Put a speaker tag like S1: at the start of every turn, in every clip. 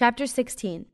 S1: Chapter 16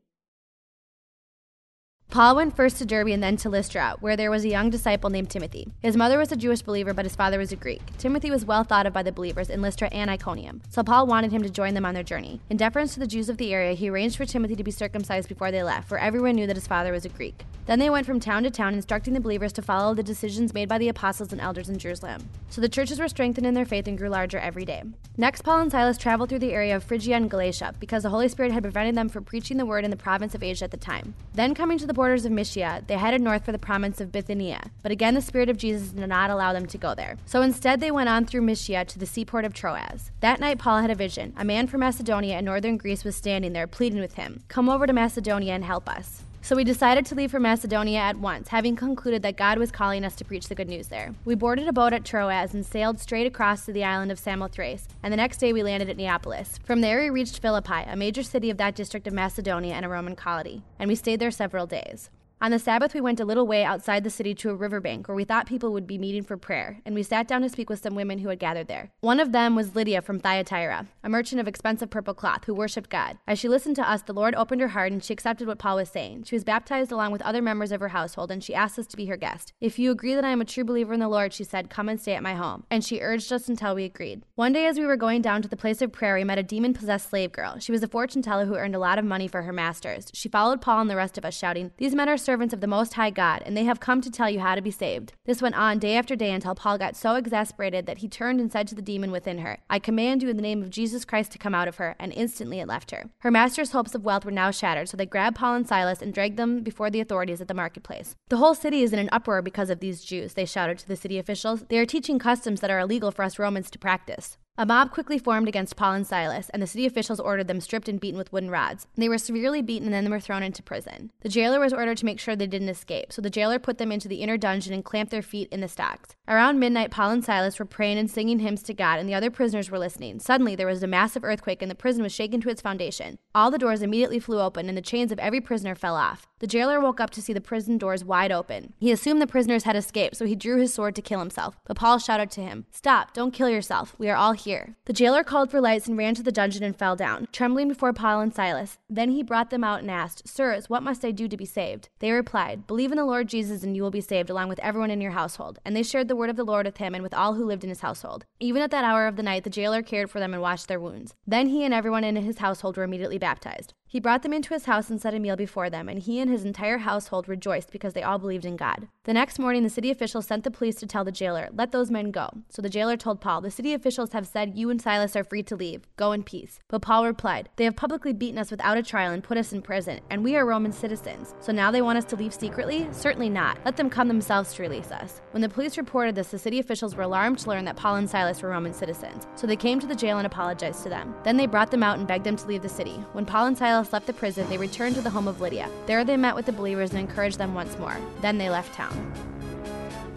S1: Paul went first to Derbe and then to Lystra, where there was a young disciple named Timothy. His mother was a Jewish believer, but his father was a Greek. Timothy was well thought of by the believers in Lystra and Iconium, so Paul wanted him to join them on their journey. In deference to the Jews of the area, he arranged for Timothy to be circumcised before they left, for everyone knew that his father was a Greek. Then they went from town to town, instructing the believers to follow the decisions made by the apostles and elders in Jerusalem. So the churches were strengthened in their faith and grew larger every day. Next, Paul and Silas traveled through the area of Phrygia and Galatia, because the Holy Spirit had prevented them from preaching the word in the province of Asia at the time. Then, coming to the borders of Mysia, they headed north for the province of Bithynia. But again, the Spirit of Jesus did not allow them to go there. So instead, they went on through Mysia to the seaport of Troas. That night, Paul had a vision. A man from Macedonia and northern Greece was standing there, pleading with him, Come over to Macedonia and help us. So we decided to leave for Macedonia at once, having concluded that God was calling us to preach the good news there. We boarded a boat at Troas and sailed straight across to the island of Samothrace, and the next day we landed at Neapolis. From there we reached Philippi, a major city of that district of Macedonia and a Roman colony, and we stayed there several days. On the Sabbath, we went a little way outside the city to a riverbank where we thought people would be meeting for prayer, and we sat down to speak with some women who had gathered there. One of them was Lydia from Thyatira, a merchant of expensive purple cloth who worshipped God. As she listened to us, the Lord opened her heart and she accepted what Paul was saying. She was baptized along with other members of her household, and she asked us to be her guest. If you agree that I am a true believer in the Lord, she said, come and stay at my home. And she urged us until we agreed. One day, as we were going down to the place of prayer, we met a demon possessed slave girl. She was a fortune teller who earned a lot of money for her masters. She followed Paul and the rest of us, shouting, These men are servants of the Most High God, and they have come to tell you how to be saved. This went on day after day until Paul got so exasperated that he turned and said to the demon within her, I command you in the name of Jesus Christ to come out of her, and instantly it left her. Her master's hopes of wealth were now shattered, so they grabbed Paul and Silas and dragged them before the authorities at the marketplace. The whole city is in an uproar because of these Jews, they shouted to the city officials. They are teaching customs that are illegal for us Romans to practice. A mob quickly formed against Paul and Silas, and the city officials ordered them stripped and beaten with wooden rods. They were severely beaten and then were thrown into prison. The jailer was ordered to make sure they didn't escape, so the jailer put them into the inner dungeon and clamped their feet in the stocks. Around midnight, Paul and Silas were praying and singing hymns to God, and the other prisoners were listening. Suddenly, there was a massive earthquake, and the prison was shaken to its foundation. All the doors immediately flew open, and the chains of every prisoner fell off. The jailer woke up to see the prison doors wide open. He assumed the prisoners had escaped, so he drew his sword to kill himself. But Paul shouted to him, Stop, don't kill yourself. We are all here. The jailer called for lights and ran to the dungeon and fell down, trembling before Paul and Silas. Then he brought them out and asked, Sirs, what must I do to be saved? They replied, Believe in the Lord Jesus, and you will be saved, along with everyone in your household. And they shared the word of the Lord with him and with all who lived in his household. Even at that hour of the night, the jailer cared for them and washed their wounds. Then he and everyone in his household were immediately baptized. He brought them into his house and set a meal before them, and he and his entire household rejoiced because they all believed in God. The next morning, the city officials sent the police to tell the jailer, Let those men go. So the jailer told Paul, The city officials have said you and Silas are free to leave. Go in peace. But Paul replied, They have publicly beaten us without a trial and put us in prison, and we are Roman citizens. So now they want us to leave secretly? Certainly not. Let them come themselves to release us. When the police reported this, the city officials were alarmed to learn that Paul and Silas were Roman citizens. So they came to the jail and apologized to them. Then they brought them out and begged them to leave the city. When Paul and Silas left the prison, they returned to the home of Lydia. There they met with the believers and encouraged them once more. Then they left town.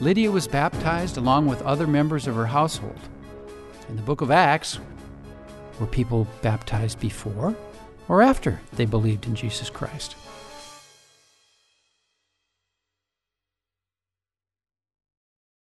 S2: Lydia was baptized along with other members of her household. In the book of Acts, were people baptized before or after they believed in Jesus Christ?